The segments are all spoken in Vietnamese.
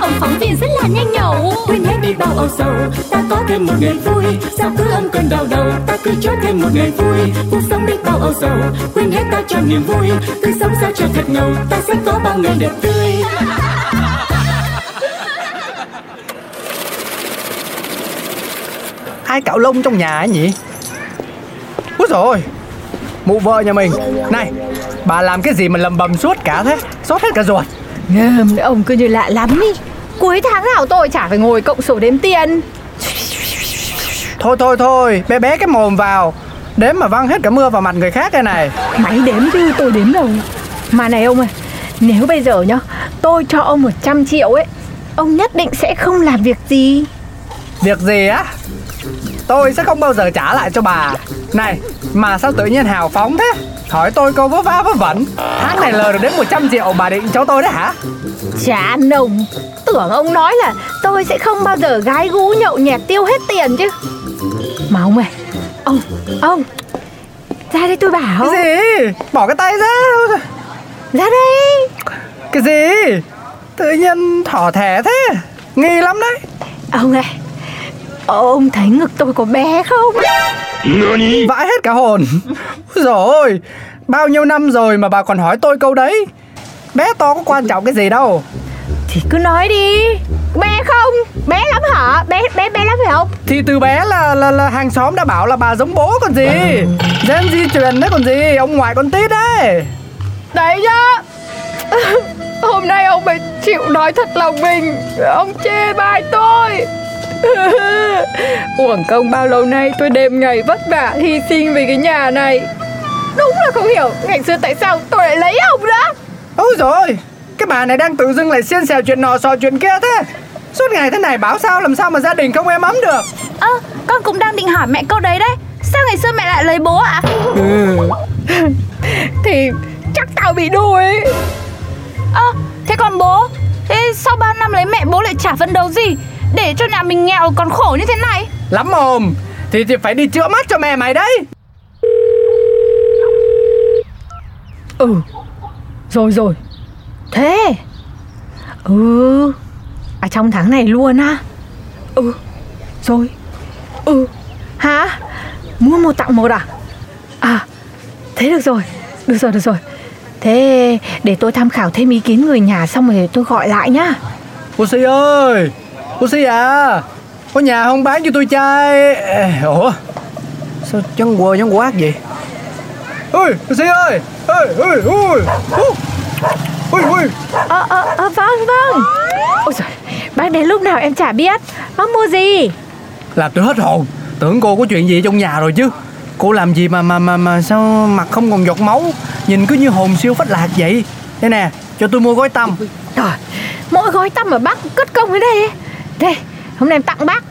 ông phóng viên rất là nhanh nhẩu. Quên hết đi bao âu sầu. Ta có thêm một ngày vui. Sao cứ âm cơn đau đầu? Ta cứ cho thêm một ngày vui. Cuộc sống đi bao âu sầu. Quên hết ta cho niềm vui. Cứ sống sao cho thật ngầu. Ta sẽ có bao ngày đẹp tươi. Ai cạo lông trong nhà ấy nhỉ? Úi rồi Mụ vợ nhà mình. Này Bà làm cái gì mà lầm bầm suốt cả thế? Sốt hết cả ruột Ngơm, ông cứ như lạ lắm ý. Cuối tháng nào tôi chả phải ngồi cộng sổ đếm tiền. Thôi thôi thôi Bé bé cái mồm vào. Đếm mà văng hết cả mưa vào mặt người khác đây này. Máy đếm chứ tôi đếm đâu. Mà này ông ơi Nếu bây giờ nhá Tôi cho ông 100 triệu ấy Ông nhất định sẽ không làm việc gì. Việc gì á Tôi sẽ không bao giờ trả lại cho bà. Này Mà sao tự nhiên hào phóng thế? Hỏi tôi câu vớ va vớ vẩn. Tháng này lờ được đến 100 triệu bà định cho tôi đấy hả? Chán ông Tưởng ông nói là tôi sẽ không bao giờ gái gú nhậu nhẹt tiêu hết tiền chứ. Mà ông ơi Ông, ông Ra đây tôi bảo. Cái gì? Bỏ cái tay ra. Ra đây. Cái gì? Tự nhiên thỏ thẻ thế. Nghi lắm đấy. Ông ơi Ông thấy ngực tôi có bé không? Vãi hết cả hồn. Úi dồi ôi Bao nhiêu năm rồi mà bà còn hỏi tôi câu đấy? Bé to có quan trọng cái gì đâu? Thì cứ nói đi. Bé không? Bé lắm hả? Bé bé bé lắm phải không? Thì từ bé là là, là hàng xóm đã bảo là bà giống bố còn gì. Gen di truyền đấy còn gì. Ông ngoại con tít đấy. Đấy nhá. Hôm nay ông phải chịu nói thật lòng mình. Ông chê bai tôi Uổng công bao lâu nay tôi đêm ngày vất vả hy sinh vì cái nhà này. Đúng là không hiểu ngày xưa tại sao tôi lại lấy ông đó. Ôi rồi Cái bà này đang tự dưng lại xiên xèo chuyện nọ sò chuyện kia thế. Suốt ngày thế này bảo sao làm sao mà gia đình không êm ấm được. Ơ, con cũng đang định hỏi mẹ câu đấy đấy. Sao ngày xưa mẹ lại lấy bố ạ? Thì chắc tao bị đuổi. Ơ, thế còn bố? Thế sau bao năm lấy mẹ bố lại chả phấn đấu gì Để cho nhà mình nghèo còn khổ như thế này. Lắm mồm Thì thì phải đi chữa mắt cho mẹ mày đấy. Ừ. Rồi rồi. Thế. Ừ. À trong tháng này luôn á? Ừ. Rồi. Ừ. Hả? Mua một tặng một à? À Thế được rồi. Được rồi được rồi. Thế để tôi tham khảo thêm ý kiến người nhà xong rồi tôi gọi lại nhá. Cô Si ơi Cô Si à Có nhà không? Bán cho tôi chai. Ủa? Sao chân quơ chân quát vậy? Ôi cô Si ơi! Ôi ôi ôi! Ôi ôi! Ờ ờ ờ vâng vâng. Ôi trời Bác đến lúc nào em chả biết. Bác mua gì? Làm tôi hết hồn. Tưởng cô có chuyện gì trong nhà rồi chứ. Cô làm gì mà mà mà mà sao mặt không còn giọt máu? Nhìn cứ như hồn siêu phách lạc vậy. Đây nè Cho tôi mua gói tăm. Trời Mỗi gói tăm mà bác cất công ở đây ấy. Đây Hôm nay em tặng bác.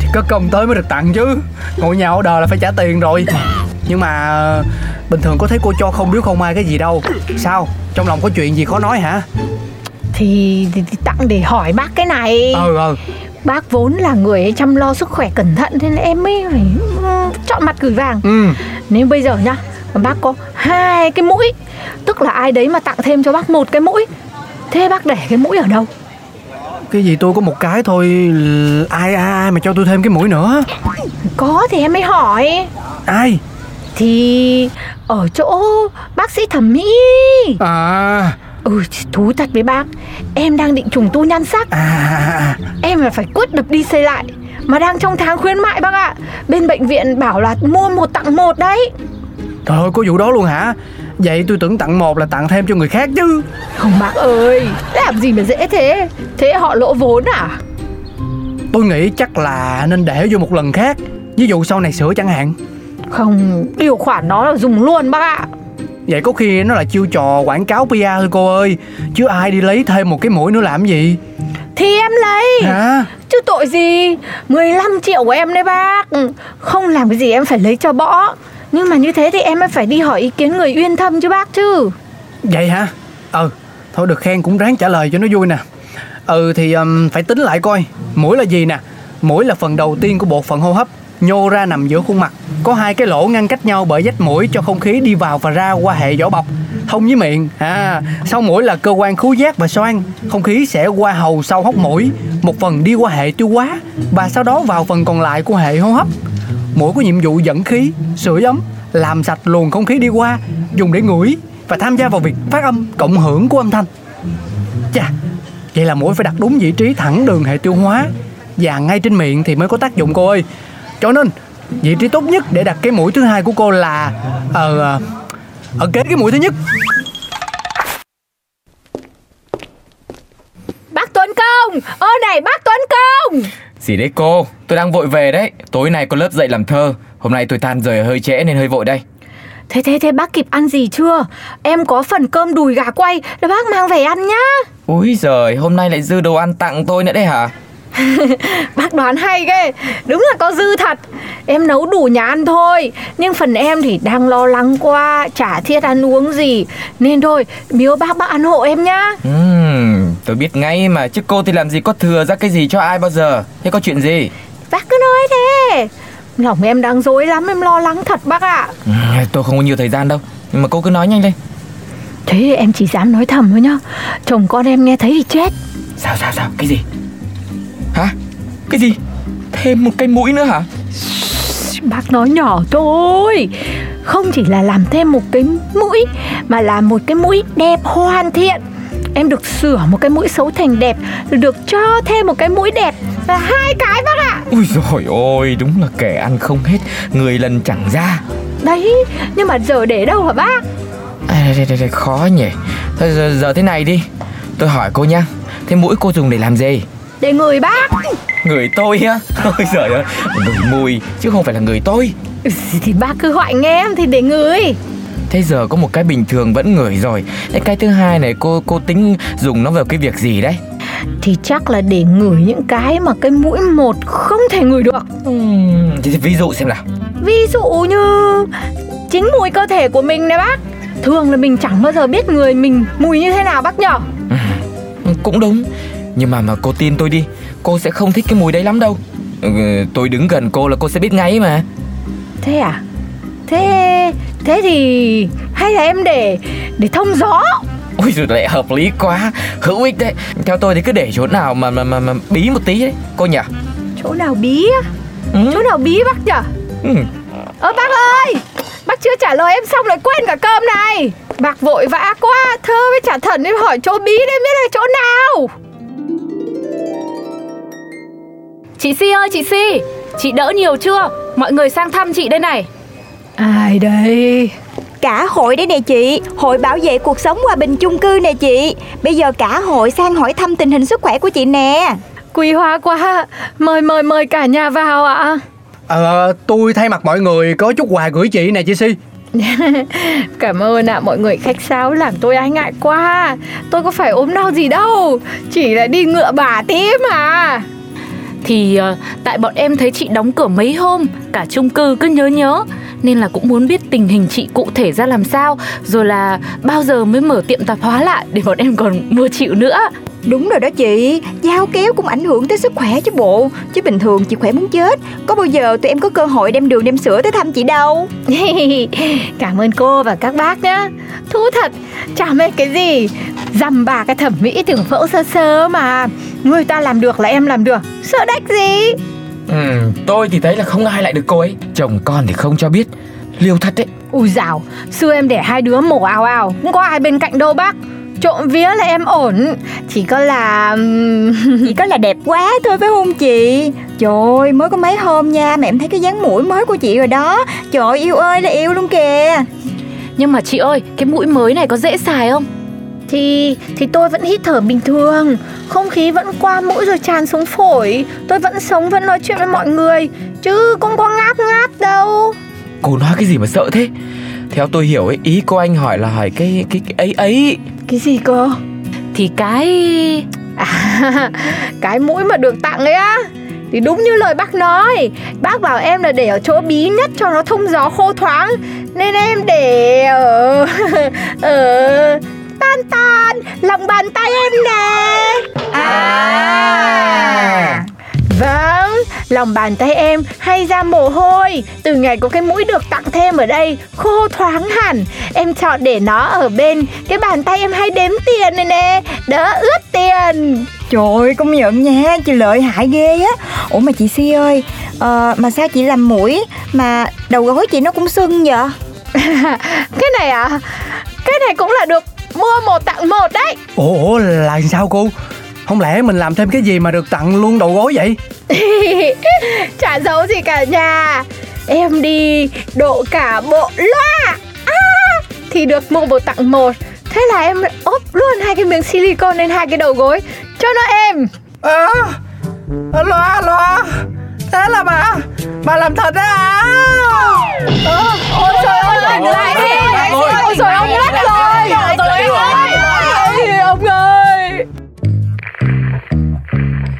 Thì có công tới mới được tặng chứ. Ngồi nhà order là phải trả tiền rồi. Nhưng mà Bình thường có thấy cô cho không biếu không ai cái gì đâu. Sao? Trong lòng có chuyện gì khó nói hả? Thì, thì, thì tặng để hỏi bác cái này. Ừ ừ. Bác vốn là người chăm lo sức khỏe cẩn thận Thế nên em mới phải ừ, chọn mặt gửi vàng. Ừ. Nếu bây giờ nhá Bác có hai cái mũi Tức là ai đấy mà tặng thêm cho bác một cái mũi Thế bác để cái mũi ở đâu Cái gì tôi có một cái thôi Ai ai ai mà cho tôi thêm cái mũi nữa? Có thì em mới hỏi. Ai? Thì ở chỗ bác sĩ thẩm mỹ. À. Ừ thú thật với bác. Em đang định trùng tu nhan sắc. À, à, à. Em là phải quyết đập đi xây lại. Mà đang trong tháng khuyến mại bác ạ. Bên bệnh viện bảo là mua một tặng một đấy. Trời ơi có vụ đó luôn hả Vậy tôi tưởng tặng một là tặng thêm cho người khác chứ. Không bác ơi Làm gì mà dễ thế? Thế họ lỗ vốn à? Tôi nghĩ chắc là nên để vô một lần khác. Ví dụ sau này sửa chẳng hạn. Không Điều khoản đó là dùng luôn bác ạ. Vậy có khi nó là chiêu trò quảng cáo PR thôi cô ơi Chứ ai đi lấy thêm một cái mũi nữa làm gì? Thì em lấy. Hả? Chứ tội gì? 15 triệu của em đấy bác. Không làm cái gì em phải lấy cho bỏ nhưng mà như thế thì em mới phải đi hỏi ý kiến người uyên thâm chứ bác chứ. Vậy hả? Ừ Thôi được khen cũng ráng trả lời cho nó vui nè. Ừ thì um, phải tính lại coi Mũi là gì nè? Mũi là phần đầu tiên của bộ phận hô hấp Nhô ra nằm giữa khuôn mặt. Có hai cái lỗ ngăn cách nhau bởi vách mũi Cho không khí đi vào và ra qua hệ vỏ bọc. Thông với miệng à, Sau mũi là cơ quan khứu giác và xoang. Không khí sẽ qua hầu sau hốc mũi Một phần đi qua hệ tiêu hóa Và sau đó vào phần còn lại của hệ hô hấp. Mũi có nhiệm vụ dẫn khí, sưởi ấm Làm sạch luồng không khí đi qua Dùng để ngửi Và tham gia vào việc phát âm, cộng hưởng của âm thanh. Chà, vậy là mũi phải đặt đúng vị trí thẳng đường hệ tiêu hóa Và ngay trên miệng thì mới có tác dụng cô ơi. Cho nên, vị trí tốt nhất để đặt cái mũi thứ hai của cô là ở ở kế cái mũi thứ nhất. Bác Tuấn Công! Ô này bác Tuấn Công! Gì đấy cô, tôi đang vội về đấy. Tối nay có lớp dạy làm thơ. Hôm nay tôi tan rời hơi trễ nên hơi vội đây. Thế thế thế bác kịp ăn gì chưa? Em có phần cơm đùi gà quay Để bác mang về ăn nhá. Úi giời, hôm nay lại dư đồ ăn tặng tôi nữa đấy hả Bác đoán hay ghê. Đúng là có dư thật. Em nấu đủ nhà ăn thôi Nhưng phần em thì đang lo lắng quá Chả thiết ăn uống gì. Nên thôi biếu bác bác ăn hộ em nhá. Ừm, tôi biết ngay mà Chứ cô thì làm gì có thừa ra cái gì cho ai bao giờ. Thế có chuyện gì? Bác cứ nói thế. Lòng em đang dối lắm em lo lắng thật bác ạ. Ừm, Tôi không có nhiều thời gian đâu. Nhưng mà cô cứ nói nhanh lên. Thế em chỉ dám nói thầm thôi nhá. Chồng con em nghe thấy thì chết. Sao sao sao, cái gì cái gì? Thêm một cái mũi nữa hả? Bác nói nhỏ thôi. Không chỉ là làm thêm một cái mũi Mà là một cái mũi đẹp hoàn thiện. Em được sửa một cái mũi xấu thành đẹp Rồi được cho thêm một cái mũi đẹp. Là hai cái bác ạ. Ui rồi ôi, đúng là kẻ ăn không hết Người lần chẳng ra. Đấy Nhưng mà giờ để đâu hả bác? À, đây, đây, đây, khó nhỉ. Thôi giờ, giờ thế này đi. Tôi hỏi cô nhá. Thế mũi cô dùng để làm gì Để người bác. Người tôi á? Ôi giời ơi Người mùi chứ không phải là người tôi. Ừ, Thì bác cứ hỏi nghe em thì để người. Thế giờ có một cái bình thường vẫn ngửi rồi. Thế cái thứ hai này cô cô tính dùng nó vào cái việc gì đấy? Thì chắc là để ngửi những cái mà cái mũi một không thể ngửi được. Uhm, thì ví dụ xem nào. Ví dụ như chính mùi cơ thể của mình này bác. Thường là mình chẳng bao giờ biết người mình mùi như thế nào bác nhở? Ừ, Cũng đúng Nhưng mà mà cô tin tôi đi. Cô sẽ không thích cái mùi đấy lắm đâu. Ừ, Tôi đứng gần cô là cô sẽ biết ngay mà. Thế à? Thế thế thì hay là em để để thông gió? Ôi rồi lại hợp lý quá. Hữu ích đấy. Theo tôi thì cứ để chỗ nào mà mà mà, mà bí một tí đấy. Cô nhỉ? Chỗ nào bí á? Ừ. Chỗ nào bí bác nhở Ừ. Ơ bác ơi! Bác chưa trả lời em xong lại quên cả cơm này. Bác vội vã quá. Thơ với trả thần em hỏi chỗ bí đấy biết là chỗ nào Chị Si ơi chị Si. Chị đỡ nhiều chưa? Mọi người sang thăm chị đây này. Ai đây? Cả hội đây nè chị, hội bảo vệ cuộc sống hòa bình chung cư nè chị. Bây giờ cả hội sang hỏi thăm tình hình sức khỏe của chị nè. Quý hóa quá. Mời mời mời cả nhà vào ạ. Ờ, tôi thay mặt mọi người có chút quà gửi chị nè chị Si. Cảm ơn ạ. Mọi người khách sáo làm tôi ái ngại quá. Tôi có phải ốm đau gì đâu. Chỉ là đi ngựa bà tí mà thì uh, tại bọn em thấy chị đóng cửa mấy hôm Cả chung cư cứ nhớ nhớ. Nên là cũng muốn biết tình hình chị cụ thể ra làm sao Rồi là bao giờ mới mở tiệm tạp hóa lại Để bọn em còn mua chịu nữa Đúng rồi đó chị, giao kéo cũng ảnh hưởng tới sức khỏe chứ bộ. Chứ bình thường chị khỏe muốn chết. Có bao giờ tụi em có cơ hội đem đường đem sữa tới thăm chị đâu. Cảm ơn cô và các bác nhá Thú thật Chả mê cái gì Dằm bà cái thẩm mỹ tưởng phẫu sơ sơ mà Người ta làm được là em làm được Sợ đách gì Ừ, tôi thì thấy là không ai lại được cô ấy Chồng con thì không cho biết Liêu thật đấy Ui dào Xưa em để hai đứa mổ ào ào Cũng có ai bên cạnh đâu bác Trộm vía là em ổn Chỉ có là Chỉ có là đẹp quá thôi phải không chị? Trời ơi, mới có mấy hôm nha mà em thấy cái dáng mũi mới của chị rồi đó. Trời ơi, yêu ơi là yêu luôn kìa. Nhưng mà chị ơi Cái mũi mới này có dễ xài không Thì thì tôi vẫn hít thở bình thường. Không khí vẫn qua mũi rồi tràn xuống phổi. Tôi vẫn sống vẫn nói chuyện với mọi người. Chứ không có ngáp ngáp đâu. Cô nói cái gì mà sợ thế? Theo tôi hiểu ấy, ý cô anh hỏi là hỏi cái cái, cái ấy ấy. Cái gì cơ? Thì cái À, cái mũi mà được tặng ấy á. Thì đúng như lời bác nói. Bác bảo em là để ở chỗ bí nhất cho nó thông gió khô thoáng. Nên em để ở... ở... Tan tan Lòng bàn tay em nè. À. Vâng, lòng bàn tay em hay ra mồ hôi. Từ ngày có cái mũi được tặng thêm ở đây Khô thoáng hẳn. Em chọn để nó ở bên Cái bàn tay em hay đếm tiền này nè. Đỡ ướt tiền. Trời ơi công nhận nha Chị lợi hại ghê á. Ủa mà chị Si ơi ờ, Mà sao chị làm mũi Mà đầu gối chị nó cũng sưng vậy? Cái này à? Cái này cũng là được mua một tặng một đấy. Ủa, là sao cô? Không lẽ mình làm thêm cái gì mà được tặng luôn đầu gối vậy? Chả giấu gì cả nhà. Em đi độ cả bộ loa. À, Thì được mua một tặng một. Thế là em ốp luôn hai cái miếng silicone lên hai cái đầu gối. Cho nó êm. À, Loa loa. Thế là bà Bà làm thật đấy à, à Ôi trời ơi tỉnh lại đi. Ôi trời ông ngất rồi